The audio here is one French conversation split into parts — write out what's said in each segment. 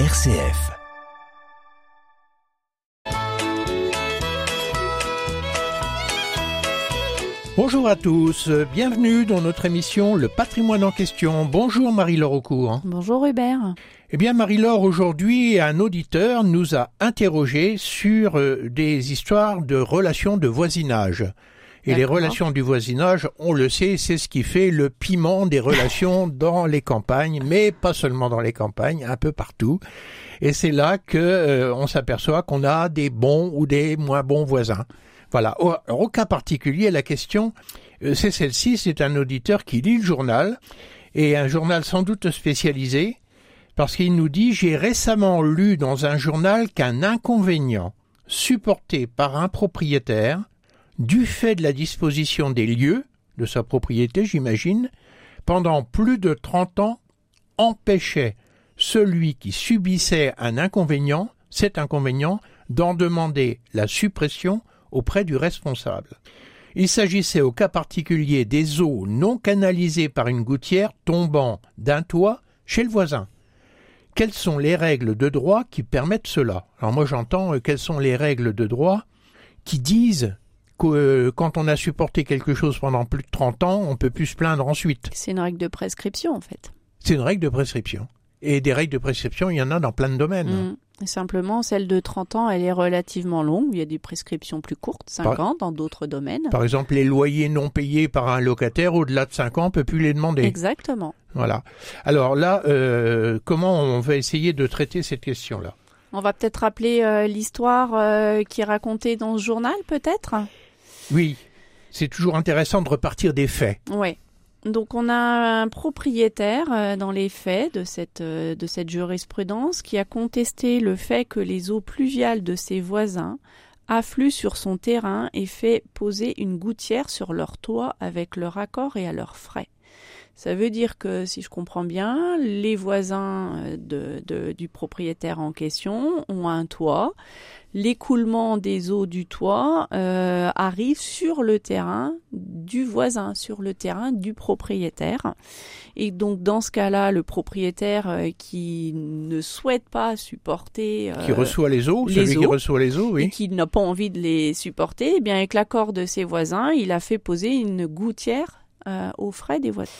RCF. Bonjour à tous, bienvenue dans notre émission Le patrimoine en question. Bonjour Marie-Laure Aucourt. Bonjour Hubert. Eh bien Marie-Laure, aujourd'hui un auditeur nous a interrogé sur euh, des histoires de relations de voisinage. Et les relations du voisinage, on le sait, c'est ce qui fait le piment des relations dans les campagnes, mais pas seulement dans les campagnes, un peu partout. Et c'est là que euh, on s'aperçoit qu'on a des bons ou des moins bons voisins. Voilà. Au, au cas particulier, la question, euh, c'est celle-ci. C'est un auditeur qui lit le journal et un journal sans doute spécialisé parce qu'il nous dit j'ai récemment lu dans un journal qu'un inconvénient supporté par un propriétaire du fait de la disposition des lieux de sa propriété, j'imagine, pendant plus de trente ans, empêchait celui qui subissait un inconvénient, cet inconvénient, d'en demander la suppression auprès du responsable. Il s'agissait au cas particulier des eaux non canalisées par une gouttière tombant d'un toit chez le voisin. Quelles sont les règles de droit qui permettent cela? Alors moi j'entends euh, quelles sont les règles de droit qui disent que euh, quand on a supporté quelque chose pendant plus de 30 ans, on peut plus se plaindre ensuite. C'est une règle de prescription en fait. C'est une règle de prescription. Et des règles de prescription, il y en a dans plein de domaines. Mm. Simplement, celle de 30 ans, elle est relativement longue. Il y a des prescriptions plus courtes, 5 ans, dans d'autres domaines. Par exemple, les loyers non payés par un locataire au-delà de 5 ans, on peut plus les demander. Exactement. Voilà. Alors là, euh, comment on va essayer de traiter cette question-là On va peut-être rappeler euh, l'histoire euh, qui est racontée dans ce journal, peut-être? Oui. C'est toujours intéressant de repartir des faits. Oui. Donc on a un propriétaire euh, dans les faits de cette, euh, de cette jurisprudence qui a contesté le fait que les eaux pluviales de ses voisins affluent sur son terrain et fait poser une gouttière sur leur toit avec leur accord et à leurs frais. Ça veut dire que, si je comprends bien, les voisins euh, du propriétaire en question ont un toit. L'écoulement des eaux du toit euh, arrive sur le terrain du voisin, sur le terrain du propriétaire. Et donc, dans ce cas-là, le propriétaire euh, qui ne souhaite pas supporter... qui reçoit les eaux, les celui eaux, qui reçoit les eaux, oui. Et qui n'a pas envie de les supporter, eh bien, avec l'accord de ses voisins, il a fait poser une gouttière euh, aux frais des voisins.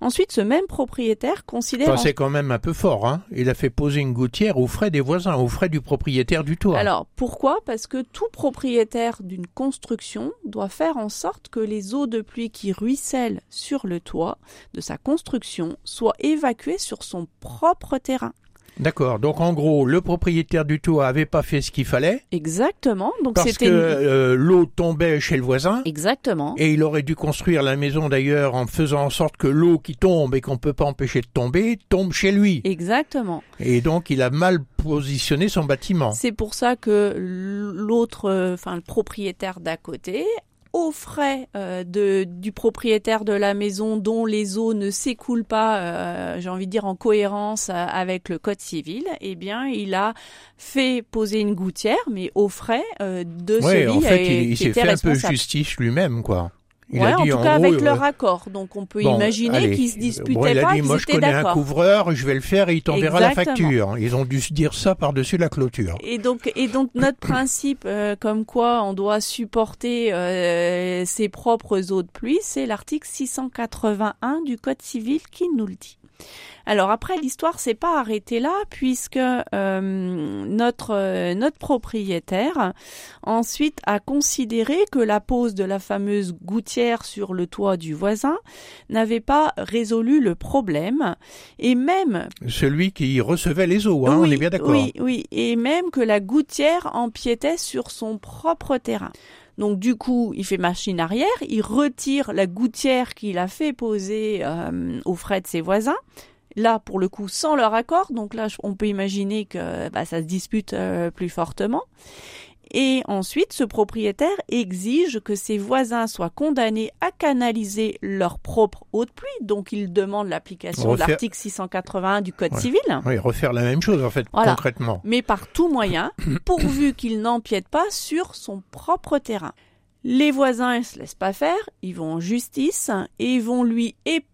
Ensuite, ce même propriétaire considère. Enfin, c'est quand même un peu fort, hein. Il a fait poser une gouttière aux frais des voisins, aux frais du propriétaire du toit. Alors, pourquoi? Parce que tout propriétaire d'une construction doit faire en sorte que les eaux de pluie qui ruissellent sur le toit de sa construction soient évacuées sur son propre terrain. D'accord. Donc en gros, le propriétaire du toit avait pas fait ce qu'il fallait. Exactement. Donc parce que une- euh, l'eau tombait chez le voisin. Exactement. Et il aurait dû construire la maison d'ailleurs en faisant en sorte que l'eau qui tombe et qu'on peut pas empêcher de tomber tombe chez lui. Exactement. Et donc il a mal positionné son bâtiment. C'est pour ça que l'autre, euh, enfin le propriétaire d'à côté, aux frais euh, de, du propriétaire de la maison dont les eaux ne s'écoulent pas, euh, j'ai envie de dire en cohérence euh, avec le code civil, eh bien il a fait poser une gouttière, mais aux frais euh, de Ouais, celui en fait, il, s'est fait un peu justice lui-même, quoi. Il ouais, a dit en tout en cas gros, avec euh, leur accord. Donc on peut Bon, imaginer qu'ils se disputaient bon, il a pas, dit, moi je connais un couvreur, je vais le faire et il t'enverra la facture. Ils ont dû se dire ça par-dessus la clôture. Et donc, et donc notre principe, euh, comme quoi on doit supporter euh, ses propres eaux de pluie, c'est l'article 681 du Code civil qui nous le dit. Alors après, l'histoire s'est pas arrêtée là, puisque euh, notre euh, notre propriétaire ensuite a considéré que la pose de la fameuse gouttière sur le toit du voisin n'avait pas résolu le problème, et même Celui qui recevait les eaux, hein, on oui, est bien d'accord. Oui, oui, et même que la gouttière empiétait sur son propre terrain. Donc du coup, il fait machine arrière, il retire la gouttière qu'il a fait poser euh, aux frais de ses voisins. Là, pour le coup, sans leur accord. Donc là, on peut imaginer que bah, ça se dispute euh, plus fortement. Et ensuite, ce propriétaire exige que ses voisins soient condamnés à canaliser leur propre eau de pluie. Donc, il demande l'application de l'article 681 du Code Ouais. civil. Oui, refaire la même chose en fait, Voilà. concrètement. mais par tout moyen, pourvu qu'il n'empiète pas sur son propre terrain. Les voisins ne se laissent pas faire, ils vont en justice et ils vont lui et,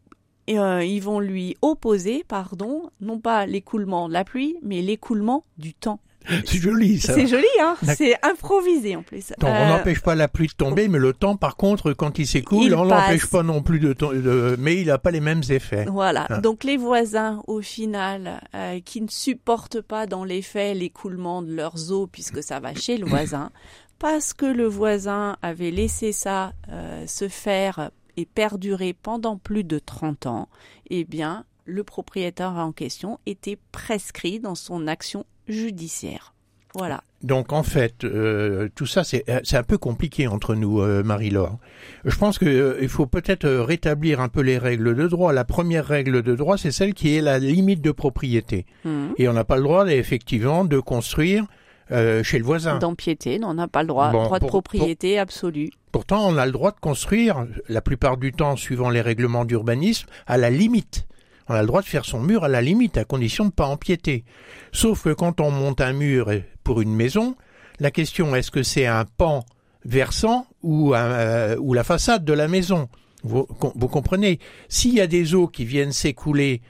euh, ils vont lui opposer, pardon, non pas l'écoulement de la pluie, mais l'écoulement du temps. C'est joli ça. C'est joli, hein C'est improvisé en plus. Donc, on n'empêche pas la pluie de tomber, mais le temps, par contre, quand il s'écoule, Il on passe. n'empêche pas non plus de, de- mais il n'a pas les mêmes effets. Voilà. Ah. Donc les voisins, au final, euh, qui ne supportent pas dans les faits l'écoulement de leurs eaux puisque ça va chez le voisin, parce que le voisin avait laissé ça euh, se faire et perdurer pendant plus de 30 ans, eh bien, le propriétaire en question était prescrit dans son action judiciaire. Voilà. Donc en fait, euh, tout ça c'est euh, c'est un peu compliqué entre nous, euh, Marie-Laure. Je pense que euh, il faut peut-être euh, rétablir un peu les règles de droit. La première règle de droit, c'est celle qui est la limite de propriété. Mhm. Et on n'a pas le droit, effectivement, de construire euh, chez le voisin. D'empiéter, on n'a pas le droit. Bon, droit de pour- propriété absolu. Pourtant, on a le droit de construire, la plupart du temps, suivant les règlements d'urbanisme, à la limite. On a le droit de faire son mur à la limite, à condition de ne pas empiéter. Sauf que quand on monte un mur pour une maison, la question est-ce que c'est un pan versant ou, euh, la façade de la maison? Vous comprenez? S'il y a des eaux qui viennent s'écouler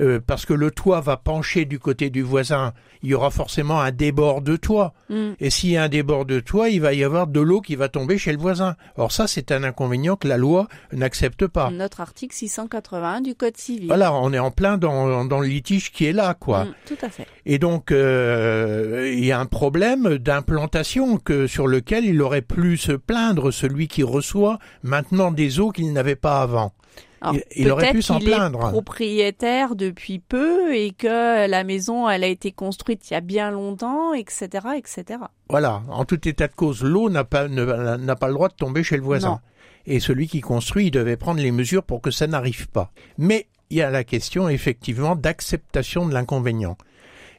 euh, parce que le toit va pencher du côté du voisin, il y aura forcément un débord de toit. Mhm. Et s'il y a un débord de toit, il va y avoir de l'eau qui va tomber chez le voisin. Or ça, c'est un inconvénient que la loi n'accepte pas. Notre article 681 du Code civil. Voilà, on est en plein dans, dans le litige qui est là, quoi. Mm, tout à fait. Et donc, euh, il y a un problème d'implantation que sur lequel il aurait pu se plaindre celui qui reçoit maintenant des eaux qu'il n'avait pas avant. Alors, Il- il aurait pu s'en qu'il est plaindre. propriétaire depuis peu et que la maison elle a été construite il y a bien longtemps, etc., etc. Voilà, en tout état de cause, l'eau n'a pas, n'a pas le droit de tomber chez le voisin. Non. Et celui qui construit, il devait prendre les mesures pour que ça n'arrive pas. Mais il y a la question, effectivement, d'acceptation de l'inconvénient.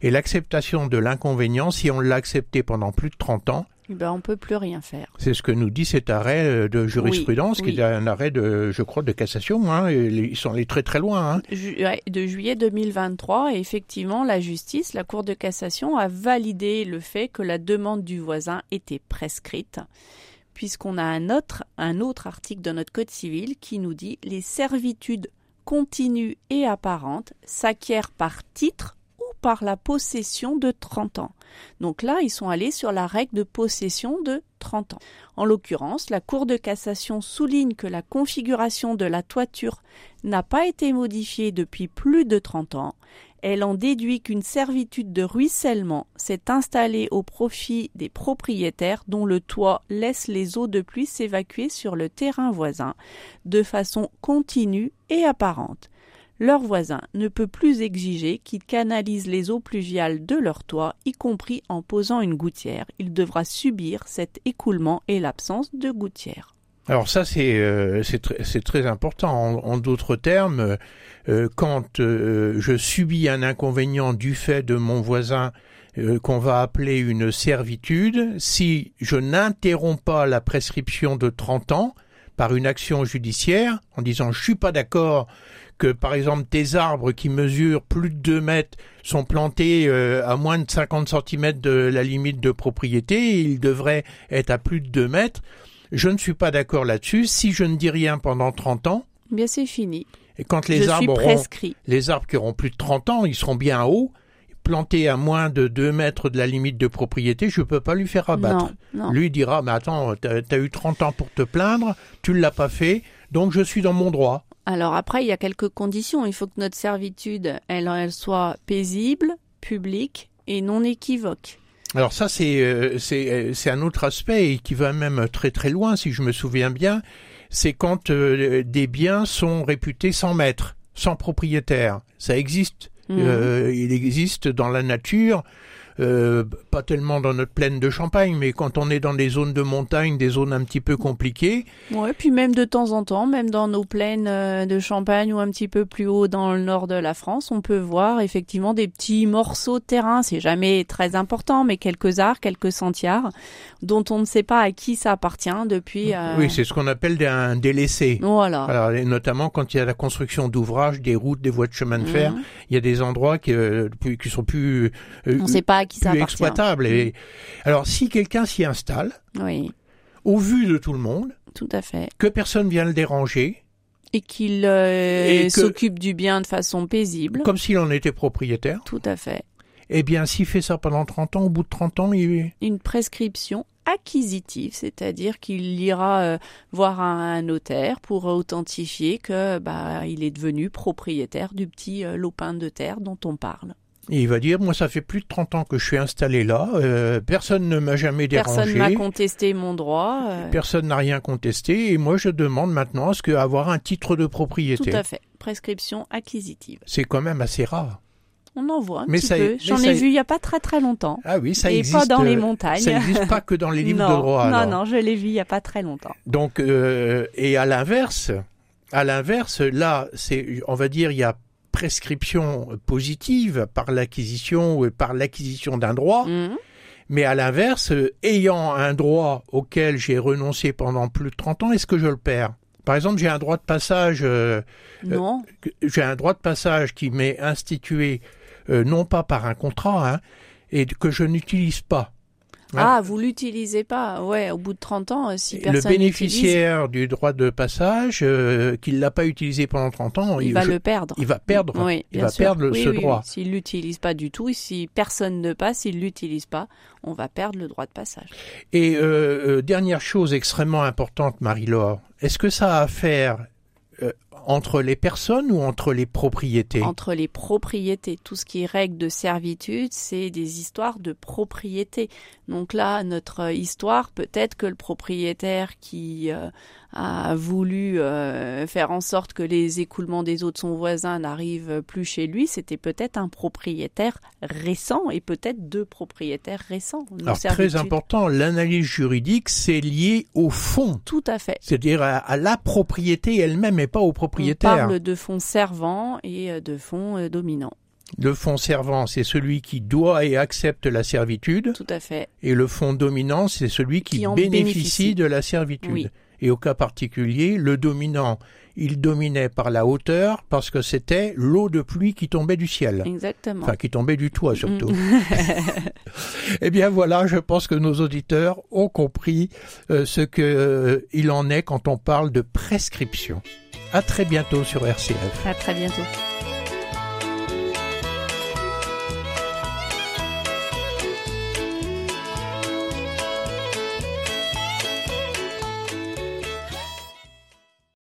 Et l'acceptation de l'inconvénient, si on l'a accepté pendant plus de 30 ans, Ben on peut plus rien faire. c'est ce que nous dit cet arrêt euh, de jurisprudence, Oui, qui est un arrêt de, je crois, de cassation. Hein, et ils sont allés très très loin. Hein. Ju- de juillet 2023, et effectivement, la justice, la Cour de cassation, a validé le fait que la demande du voisin était prescrite, puisqu'on a un autre, un autre article de notre Code civil qui nous dit les servitudes continues et apparentes s'acquièrent par titre par la possession de 30 ans. Donc là, ils sont allés sur la règle de possession de 30 ans. En l'occurrence, la Cour de cassation souligne que la configuration de la toiture n'a pas été modifiée depuis plus de 30 ans. Elle en déduit qu'une servitude de ruissellement s'est installée au profit des propriétaires dont le toit laisse les eaux de pluie s'évacuer sur le terrain voisin de façon continue et apparente. Leur voisin ne peut plus exiger qu'ils canalisent les eaux pluviales de leur toit, y compris en posant une gouttière. Il devra subir cet écoulement et l'absence de gouttière. Alors ça, c'est euh, très important. En, en d'autres termes, euh, quand euh, je subis un inconvénient du fait de mon voisin euh, qu'on va appeler une servitude, si je n'interromps pas la prescription de 30 ans par une action judiciaire en disant je suis pas d'accord que par exemple tes arbres qui mesurent plus de 2 mètres sont plantés euh, à moins de 50 cm de la limite de propriété, et ils devraient être à plus de 2 mètres. Je ne suis pas d'accord là-dessus. Si je ne dis rien pendant 30 ans, Eh Bien, c'est fini. et quand les Je arbres auront, les arbres qui auront plus de 30 ans, ils seront bien hauts, plantés à moins de 2 mètres de la limite de propriété, je peux pas lui faire abattre. Non, non. Lui dira, mais attends, t'as as eu 30 ans pour te plaindre, tu ne l'as pas fait, donc je suis dans mon droit. Alors après, il y a quelques conditions. Il faut que notre servitude, elle, elle soit paisible, publique et non équivoque. Alors ça, c'est euh, euh, un autre aspect et qui va même très très loin, si je me souviens bien. C'est quand euh, des biens sont réputés sans maître, sans propriétaire. Ça existe. Mhm. Euh, il existe dans la nature, euh, pas tellement dans notre plaine de Champagne, mais quand on est dans des zones de montagne, des zones un petit peu compliquées, Ouais, puis même de temps en temps, même dans nos plaines euh, de Champagne ou un petit peu plus haut dans le nord de la France, on peut voir effectivement des petits morceaux de terrain. C'est jamais très important, mais quelques arts, quelques sentiers, dont on ne sait pas à qui ça appartient depuis. euh, oui, c'est ce qu'on appelle un délaissé. Voilà. Alors, et notamment quand il y a la construction d'ouvrages, des routes, des voies de chemin de fer, Mhm. il y a des endroits qui, euh, qui sont plus, euh, On ne sait pas à qui ça plus appartient. exploitables. Et, alors, si quelqu'un s'y installe, Oui, au vu de tout le monde, tout à fait. que personne vient le déranger, Et qu'il euh, s'occupe du bien de façon paisible. Comme s'il en était propriétaire. Tout à fait. Eh bien, s'il fait ça pendant 30 ans, au bout de 30 ans, il... Une prescription acquisitive, c'est-à-dire qu'il ira euh, voir un, notaire pour authentifier que bah, il est devenu propriétaire du petit euh, lopin de terre dont on parle. Et il va dire, moi, ça fait plus de 30 ans que je suis installé là, euh, personne ne m'a jamais dérangé. Personne n'a contesté mon droit. Euh. Personne n'a rien contesté, et moi, je demande maintenant à ce qu'avoir un titre de propriété. Tout à fait. Prescription acquisitive. C'est quand même assez rare. On en voit un petit peu. J'en ai vu il n'y a pas très très longtemps. Ah oui, ça et existe. pas dans les montagnes. Ça n'existe pas que dans les livres de droit. Non, non, je l'ai vu il n'y a pas très longtemps. Donc, euh, et à l'inverse, à l'inverse, là, c'est, on va dire, il y a prescription positive par l'acquisition ou par l'acquisition d'un droit. Mhm. Mais à l'inverse, ayant un droit auquel j'ai renoncé pendant plus de 30 ans, est-ce que je le perds? Par exemple, j'ai un droit de passage. Euh, non. Euh, j'ai un droit de passage qui m'est institué euh, non pas par un contrat, hein, et que je n'utilise pas. Ah, vous l'utilisez pas Ouais, au bout de 30 ans, euh, si personne Le bénéficiaire du droit de passage, euh, qu'il l'a pas utilisé pendant 30 ans, il, va le perdre. Il va perdre. Oui, il va perdre ce droit. S'il l'utilise pas du tout, si personne ne passe, s'il l'utilise pas, on va perdre le droit de passage. Et euh, euh dernière chose extrêmement importante, Marie-Laure, est-ce que ça a à faire entre les personnes ou entre les propriétés? Entre les propriétés. Tout ce qui est règle de servitude, c'est des histoires de propriété. Donc là, notre histoire, peut-être que le propriétaire qui euh, a voulu euh, faire en sorte que les écoulements des eaux de son voisin n'arrivent plus chez lui, c'était peut-être un propriétaire récent et peut-être deux propriétaires récents. Alors très important, l'analyse juridique, c'est lié au fond. Tout à fait. C'est-à-dire à, la propriété elle-même et pas au propriétaire. On parle de fonds servants et euh, de fonds euh, dominants. Le fonds servant, c'est celui qui doit et accepte la servitude. Tout à fait. Et le fonds dominant, c'est celui qui, bénéficie, de la servitude. Et au cas particulier, le dominant, il dominait par la hauteur parce que c'était l'eau de pluie qui tombait du ciel. Exactement. Enfin, qui tombait du toit surtout. Mm. eh bien voilà, je pense que nos auditeurs ont compris euh, ce qu'il euh, en est quand on parle de prescription. À très bientôt sur RCF. À très bientôt.